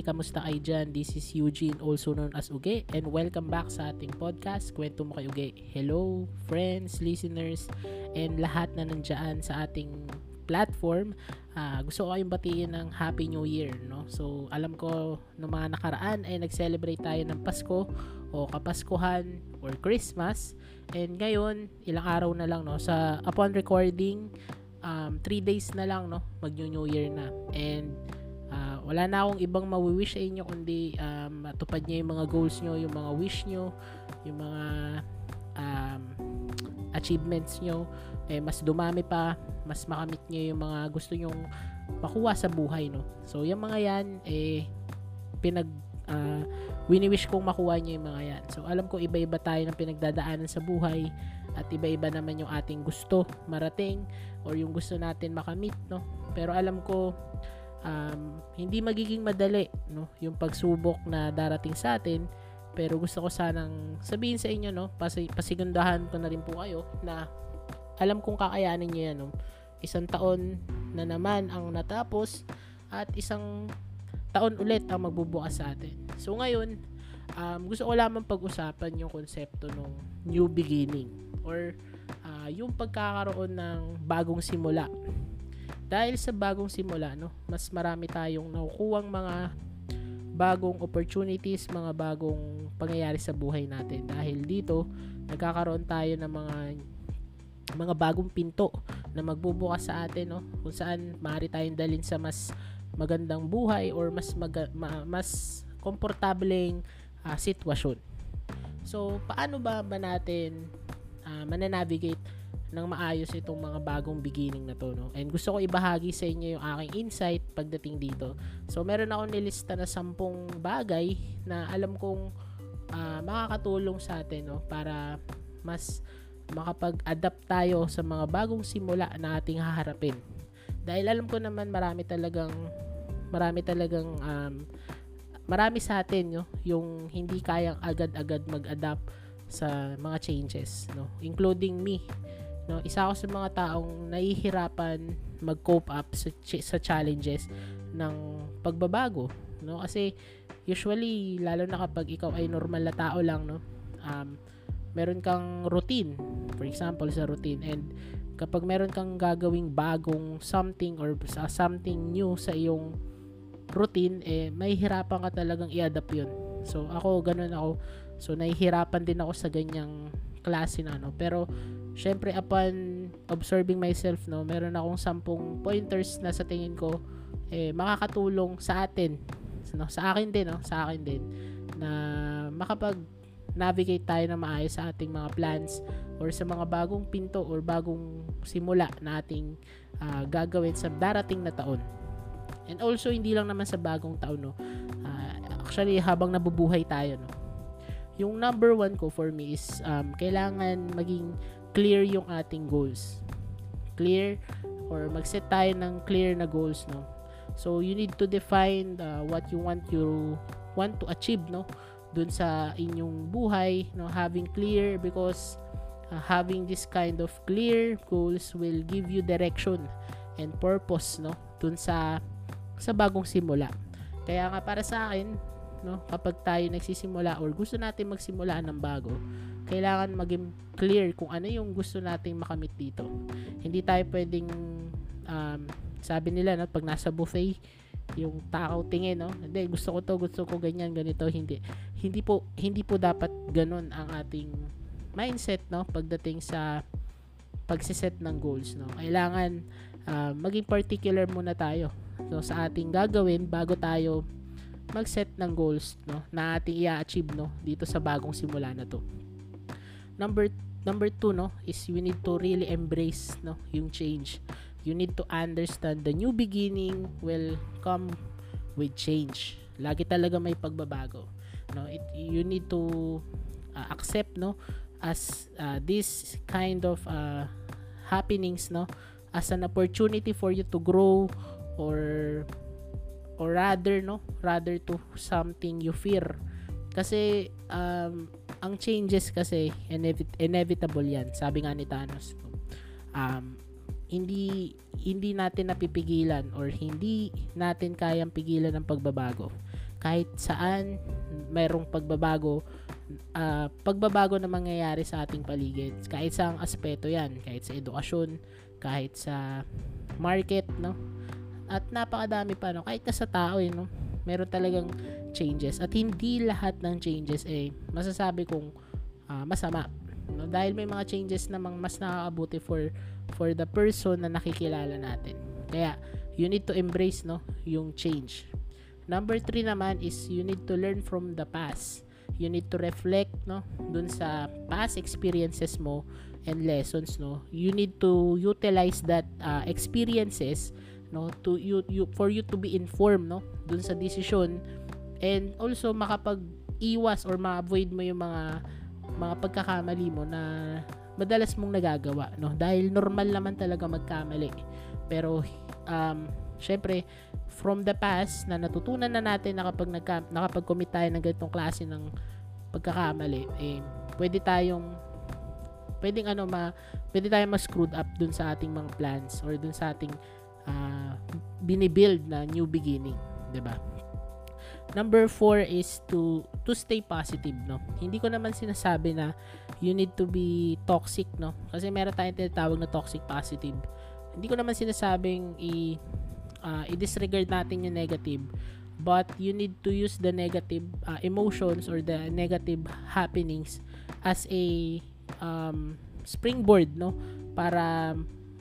Hi, kamusta kayo dyan? This is Eugene, also known as Uge, and welcome back sa ating podcast, Kwento mo kay Uge. Hello, friends, listeners, and lahat na nandyan sa ating platform. Uh, gusto ko kayong batiin ng Happy New Year, no? So, alam ko, no mga nakaraan ay nag-celebrate tayo ng Pasko o Kapaskuhan or Christmas. And ngayon, ilang araw na lang, no? Sa, upon recording, um, 3 days na lang, no? Mag-New Year na. And, Wala na akong ibang mawi-wish sa inyo kundi um, matupad niyo yung mga goals nyo, yung mga wish nyo, yung mga um, achievements nyo, eh, mas dumami pa, mas makamit nyo yung mga gusto nyong makuha sa buhay, no? So, yung mga yan, eh, pinag, uh, wini-wish kong makuha nyo yung mga yan. So, alam ko iba-iba tayo ng pinagdadaanan sa buhay at iba-iba naman yung ating gusto marating or yung gusto natin makamit, no? Pero alam ko, um, hindi magiging madali no yung pagsubok na darating sa atin. Pero gusto ko sanang sabihin sa inyo no pasi, pasigandahan ko na rin po kayo na alam kong kakayanin niyo yan no. Isang taon na naman ang natapos at isang taon ulit ang magbubukas sa atin. So ngayon um, gusto ko lamang pag-usapan yung konsepto ng new beginning or uh, yung pagkakaroon ng bagong simula dahil sa bagong simula, no, mas marami tayong nakukuhang mga bagong opportunities, mga bagong pangyayari sa buhay natin. Dahil dito, nagkakaroon tayo ng mga mga bagong pinto na magbubukas sa atin, no, kung saan maaari tayong dalhin sa mas magandang buhay or mas mag- ma- mas komportableng uh, sitwasyon. So, paano ba ba natin uh, mananavigate ng maayos itong mga bagong beginning na to. No? And gusto ko ibahagi sa inyo yung aking insight pagdating dito. So, meron ako nilista na sampung bagay na alam kong uh, makakatulong sa atin no? para mas makapag-adapt tayo sa mga bagong simula na ating haharapin. Dahil alam ko naman marami talagang marami talagang um, marami sa atin no? yung hindi kayang agad-agad mag-adapt sa mga changes no including me No, isa ako sa mga taong nahihirapan mag-cope up sa, sa challenges ng pagbabago, no? Kasi usually lalo na kapag ikaw ay normal na tao lang, no? Um, meron kang routine, for example sa routine and kapag meron kang gagawing bagong something or sa something new sa iyong routine, eh, may hirapan ka talagang i-adapt yun. So, ako, ganun ako. So, nahihirapan din ako sa ganyang klase na, no? Pero, syempre upon observing myself no meron akong sampung pointers na sa tingin ko eh makakatulong sa atin no sa akin din no sa akin din na makapag navigate tayo na maayos sa ating mga plans or sa mga bagong pinto or bagong simula na ating uh, gagawin sa darating na taon. And also hindi lang naman sa bagong taon no. Uh, actually habang nabubuhay tayo no. Yung number one ko for me is um, kailangan maging clear yung ating goals. Clear or mag-set tayo ng clear na goals, no? So, you need to define uh, what you want you want to achieve, no? Dun sa inyong buhay, no? Having clear because uh, having this kind of clear goals will give you direction and purpose, no? Dun sa sa bagong simula. Kaya nga para sa akin, no, kapag tayo nagsisimula or gusto natin magsimula ng bago, kailangan maging clear kung ano yung gusto nating makamit dito. Hindi tayo pwedeng um, sabi nila no, pag nasa buffet, yung takaw tingin no? Hindi gusto ko to gusto ko ganyan ganito hindi. Hindi po hindi po dapat ganun ang ating mindset no? Pagdating sa pagsiset ng goals no? Kailangan uh, maging particular muna tayo so sa ating gagawin bago tayo mag-set ng goals no na ating i-achieve no dito sa bagong simula na to. Number number two no is you need to really embrace no yung change. You need to understand the new beginning will come with change. Lagi talaga may pagbabago no. It you need to uh, accept no as uh, this kind of uh, happenings no as an opportunity for you to grow or or rather no rather to something you fear kasi um, ang changes kasi inevit- inevitable yan. Sabi nga ni Thanos. Um, hindi hindi natin napipigilan or hindi natin kayang pigilan ang pagbabago. kahit saan mayroong pagbabago uh, pagbabago na mangyayari sa ating paligid kahit sa ang aspeto yan kahit sa edukasyon kahit sa market no at napakadami pa no? Kahit na sa tao eh, no? Meron talagang changes. At hindi lahat ng changes eh masasabi kong uh, masama. No? Dahil may mga changes namang mas nakakabuti for for the person na nakikilala natin. Kaya you need to embrace no? Yung change. Number 3 naman is you need to learn from the past. You need to reflect no? Dun sa past experiences mo and lessons no? You need to utilize that uh, experiences no to you, you for you to be informed no dun sa decision and also makapag-iwas or ma-avoid mo yung mga mga pagkakamali mo na madalas mong nagagawa no. Dahil normal naman talaga magkamali. Pero um syempre from the past na natutunan na natin na kapag nagka, nakapag-commit tayo ng ganitong klase ng pagkakamali eh pwede tayong pwedeng ano ma pwede tayong ma-screwed up dun sa ating mga plans or dun sa ating uh, binibuild na new beginning, 'di ba? Number four is to to stay positive, no? Hindi ko naman sinasabi na you need to be toxic, no? Kasi meron tayong tinatawag na toxic positive. Hindi ko naman sinasabing i uh, i-disregard natin yung negative but you need to use the negative uh, emotions or the negative happenings as a um, springboard no para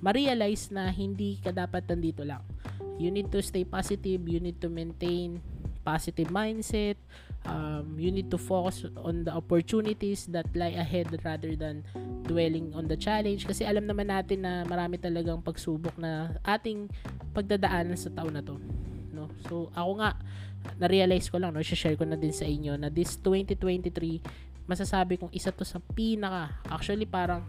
ma-realize na hindi ka dapat nandito lang. You need to stay positive, you need to maintain positive mindset, um, you need to focus on the opportunities that lie ahead rather than dwelling on the challenge. Kasi alam naman natin na marami talagang pagsubok na ating pagdadaanan sa taon na to no? So ako nga na-realize ko lang no? Share ko na din sa inyo na this 2023 masasabi kong isa to sa pinaka actually parang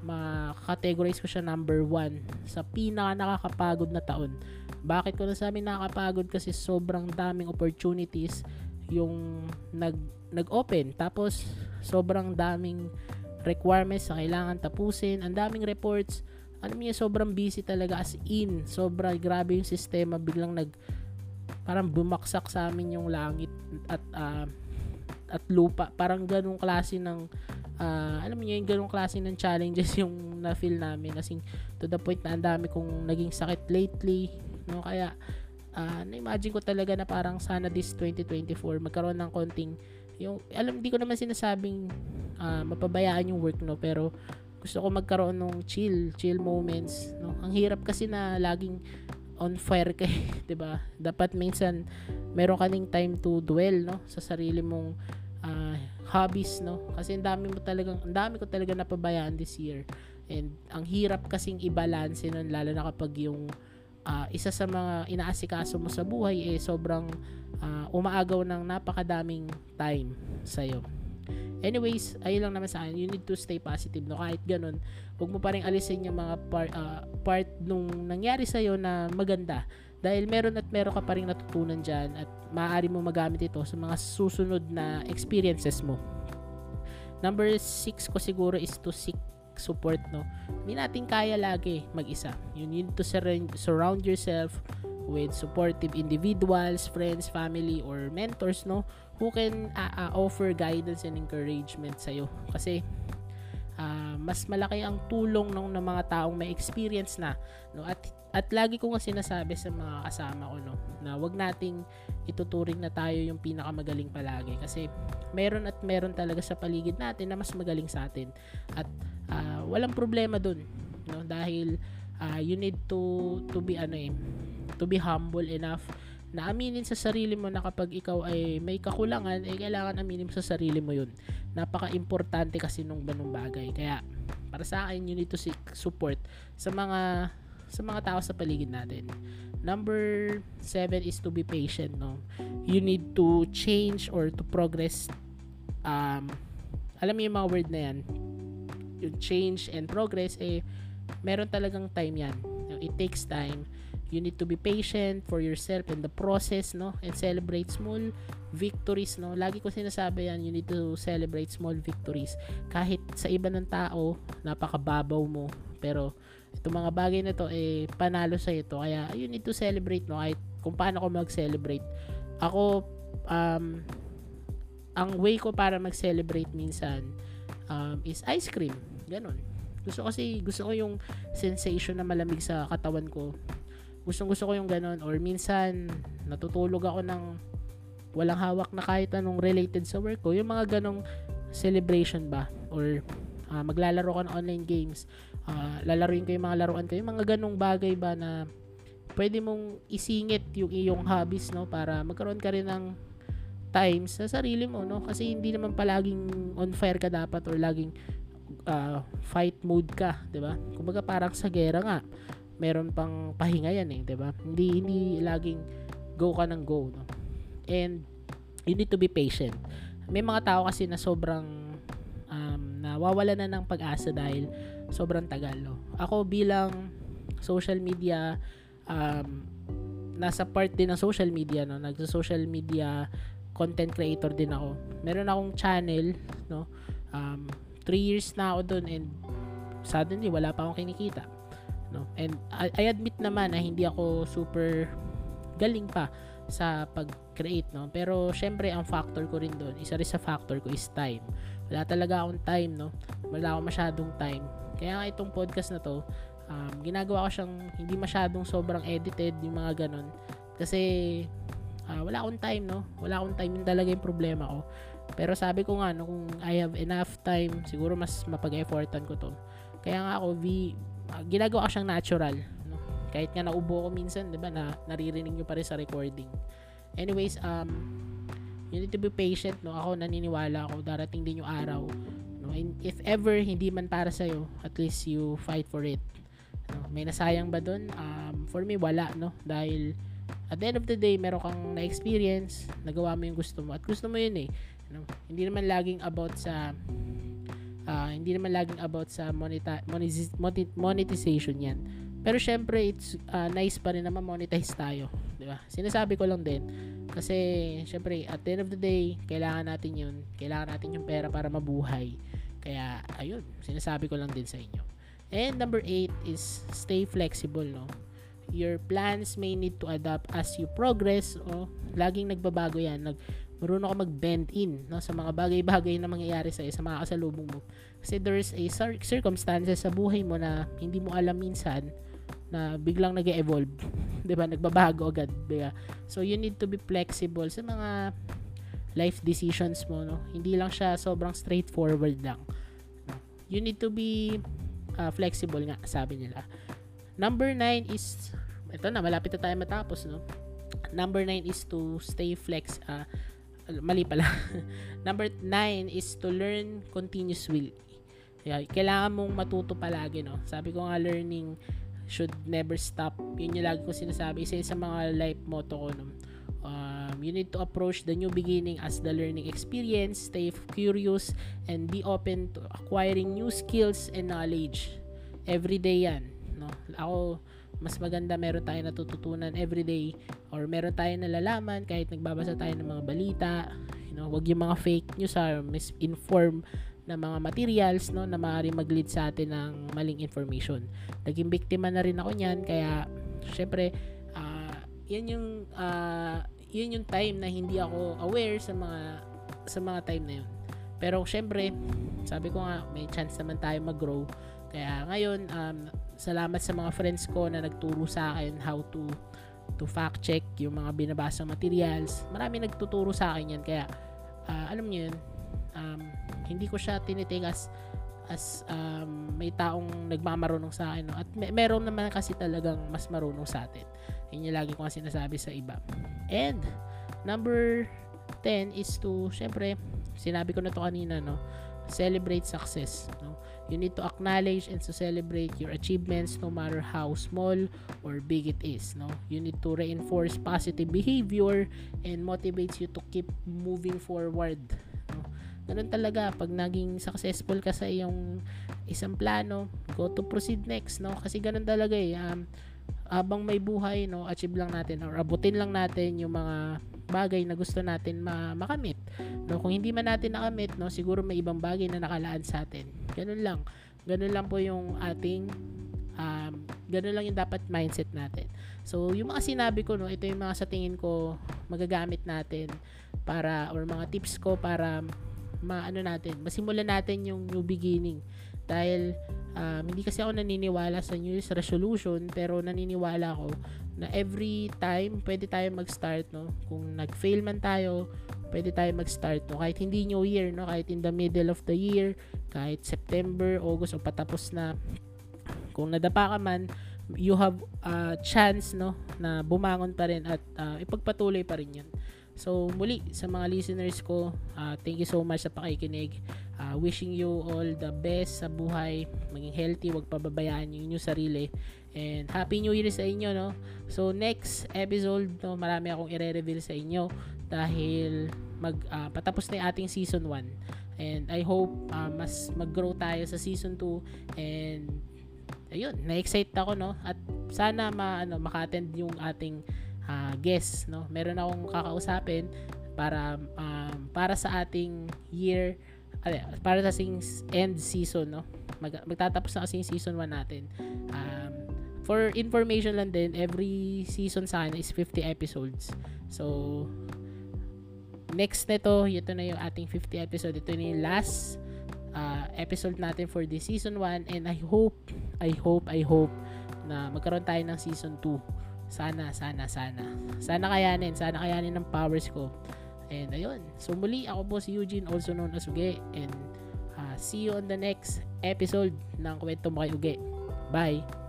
ma-categorize ko siya number one sa pinaka nakakapagod na taon. Bakit ko nasabi nakakapagod? Kasi sobrang daming opportunities yung nag nag-open. Tapos sobrang daming requirements na kailangan tapusin. Ang daming reports. Alam niyo sobrang busy talaga. As in sobra grabe yung sistema. Biglang nag parang bumaksak sa amin yung langit at uh, at lupa. Parang ganung klase ng uh, alam niyo yung ganung klase ng challenges yung na-feel namin. Kasi to the point na ang dami kong naging sakit lately no? Kaya uh, na-imagine ko talaga na parang sana this 2024 magkaroon ng konting yung alam hindi ko naman sinasabing uh, mapabayaan yung work no? Pero gusto ko magkaroon ng chill chill moments no? Ang hirap kasi na laging on fire kay 'di ba? Dapat minsan meron ka ning time to dwell no? Sa sarili mong hobbies no? Kasi ang dami mo talagang ang dami ko talaga napabayaan this year. And ang hirap kasing i-balance nun lalo na kapag yung uh, isa sa mga inaasikaso mo sa buhay eh sobrang uh, umaagaw ng napakadaming time sa iyo anyways ayun lang naman sa akin. You need to stay positive no? Kahit ganun huwag mo pa rin alisin yung mga par, uh, part nung nangyari sa iyo na maganda dahil meron at meron ka pa rin natutunan dyan at maaari mo magamit ito sa mga susunod na experiences mo. Number 6 ko siguro is to seek support, no? Hindi natin kaya lagi mag-isa. You need to surround yourself with supportive individuals, friends, family, or mentors, no? Who can uh, uh, offer guidance and encouragement sa'yo. Kasi uh, mas malaki ang tulong ng, ng mga taong may experience na no? At at lagi ko nga sinasabi sa mga kasama ko no? Na wag nating ituturing na tayo yung pinakamagaling palagi. Kasi meron at meron talaga sa paligid natin na mas magaling sa atin. At uh, walang problema dun no? Dahil uh, you need to to be ano eh to be humble enough na aminin sa sarili mo na kapag ikaw ay may kakulangan, ay kailangan aminin mo sa sarili mo yun. Napaka-importante kasi nung ganung bagay. Kaya, para sa akin, you need to seek support sa mga sa mga tao sa paligid natin. Number seven is to be patient, no? You need to change or to progress. Um, alam mo yung mga word na yan? Yung change and progress, eh, meron talagang time yan. It takes time. You need to be patient for yourself in the process, no? And celebrate small victories, no? Lagi ko sinasabi yan, you need to celebrate small victories. Kahit sa iba ng tao, napakababaw mo. Pero, itong mga bagay na to eh panalo sa ito kaya you need to celebrate no kahit kung paano ko mag-celebrate ako um, ang way ko para mag-celebrate minsan um, is ice cream. Ganon. Gusto kasi, gusto ko yung sensation na malamig sa katawan ko. Gustong gusto ko yung ganon. Or minsan, natutulog ako ng walang hawak na kahit anong related sa work ko. Yung mga ganong celebration ba? Or uh, maglalaro ka ng online games. Uh, lalaruin ko yung mga laruan ko. Yung mga ganong bagay ba na pwede mong isingit yung iyong hobbies no para magkaroon ka rin ng time sa sarili mo no kasi hindi naman palaging on fire ka dapat or laging uh, fight mode ka 'di ba kumbaga parang sa gera nga meron pang pahinga yan eh 'di ba? Hindi hindi laging go ka ng go no? And you need to be patient. May mga tao kasi na sobrang um, nawawala na ng pag-asa dahil sobrang tagal no? Ako bilang social media um, nasa part din ng social media no? Nagsa social media content creator din ako. Meron akong channel no? Um 3 years na ako doon and suddenly wala pa akong kinikita no? And I, I admit naman na hindi ako super galing pa sa pag-create no? Pero syempre ang factor ko rin doon isa rin sa factor ko is time. Wala talaga akong time no? Wala akong masyadong time. Kaya nga itong podcast na to um, ginagawa ko siyang hindi masyadong sobrang edited yung mga ganon kasi uh, wala akong time no? Wala akong time yun talaga yung problema ko. Pero sabi ko nga no, kung I have enough time siguro mas mapag-effortan ko to. Kaya nga ako vi, uh, ginagawa ko siyang natural no? kahit nga naubo ko minsan 'di ba na naririnig niyo pa rin sa recording anyways um you need to be patient no ako naniniwala ako darating din yung araw no and if ever hindi man para sa at least you fight for it No? May nasayang ba doon? Um, for me, wala, no? Dahil at the end of the day, meron kang na-experience, nagawa mo yung gusto mo. At gusto mo yun eh. No? Hindi naman laging about sa uh, hindi naman laging about sa moneta- monetiz- monetization yan. Pero syempre, it's uh, nice pa rin na ma-monetize tayo. Di ba? Sinasabi ko lang din. Kasi, syempre, at the end of the day, kailangan natin yun. Kailangan natin yung pera para mabuhay. Kaya, ayun, sinasabi ko lang din sa inyo. And number eight is stay flexible, no? Your plans may need to adapt as you progress, o laging nagbabago yan. Nag, marunong ka mag-bend in no, sa mga bagay-bagay na mangyayari sa sa mga kasalubong mo. Kasi there's a circumstances sa buhay mo na hindi mo alam minsan na biglang nag evolve 'di ba? Nagbabago agad, 'di? So you need to be flexible sa mga life decisions mo, no? Hindi lang siya sobrang straightforward lang. You need to be uh, flexible nga, sabi nila. Number 9 is, ito na, malapit na tayo matapos, no? Number 9 is to stay flex, uh, mali pala. Number 9 is to learn continuously. Yeah, kailangan mong matuto palagi, no? Sabi ko nga, learning should never stop. Yun yung lagi ko sinasabi. Isa sa mga life motto ko, no? Um, you need to approach the new beginning as the learning experience, stay curious, and be open to acquiring new skills and knowledge. Every day yan. No? Ako, mas maganda meron tayo natututunan every day or meron tayo nalalaman kahit nagbabasa tayo ng mga balita. You know, wag yung mga fake news or misinform na mga materials no na maaari mag-lead sa atin ng maling information. Naging biktima na rin ako niyan kaya syempre yan yung uh, yun yung time na hindi ako aware sa mga sa mga time na yun. Pero syempre, sabi ko nga may chance naman tayo mag-grow. Kaya ngayon, um, salamat sa mga friends ko na nagturo sa akin how to to fact check yung mga binabasang materials. Marami nagtuturo sa akin yan. Kaya, uh, alam niyo yun, um, hindi ko siya tinitake as as um, may taong nagmamarunong sa akin. No? At may, meron naman kasi talagang mas marunong sa atin. Yun yung lagi ko nga sinasabi sa iba. And, number 10 is to, syempre, sinabi ko na to kanina, no? Celebrate success, no? You need to acknowledge and to celebrate your achievements no matter how small or big it is, no? You need to reinforce positive behavior and motivates you to keep moving forward, no? Ganun talaga, pag naging successful ka sa iyong isang plano, go to proceed next, no? Kasi ganun talaga eh. Um, habang may buhay, no, achieve lang natin or abutin lang natin yung mga bagay na gusto natin ma- makamit. No, kung hindi man natin nakamit, no, siguro may ibang bagay na nakalaan sa atin. Ganun lang. Ganun lang po yung ating um, ganun lang yung dapat mindset natin. So, yung mga sinabi ko, no, ito yung mga sa tingin ko magagamit natin para or mga tips ko para maano natin, masimulan natin yung new beginning. Dahil um, hindi kasi ako naniniwala sa New Year's resolution pero naniniwala ako na every time pwede tayo mag-start no. Kung nag-fail man tayo, pwede tayo mag-start no. Kahit hindi New Year no, kahit in the middle of the year, kahit September, August o patapos na kung nadapa ka man, you have a chance no na bumangon pa rin at uh, ipagpatuloy pa rin 'yun. So muli sa mga listeners ko, uh, thank you so much sa pakikinig. Uh, wishing you all the best sa buhay, maging healthy, wag pababayaan yung inyong sarili. And happy new year sa inyo no. So next episode no, marami akong i-reveal sa inyo dahil mag uh, patapos na yung ating season 1. And I hope uh, mas mag-grow tayo sa season 2 and ayun, na-excite ako no at sana ma ano maka-attend yung ating uh, guest no meron akong kakausapin para um, para sa ating year para sa sing end season no Mag, magtatapos na kasi yung season 1 natin um, for information lang din every season sana is 50 episodes so next nito ito na yung ating 50 episode ito na yung last uh, episode natin for this season 1 and I hope I hope I hope na magkaroon tayo ng season 2 sana, sana, sana. Sana kayanin. Sana kayanin ng powers ko. And ayun. So muli, ako po si Eugene, also known as Uge. And uh, see you on the next episode ng Kwento Mo kay Uge. Bye!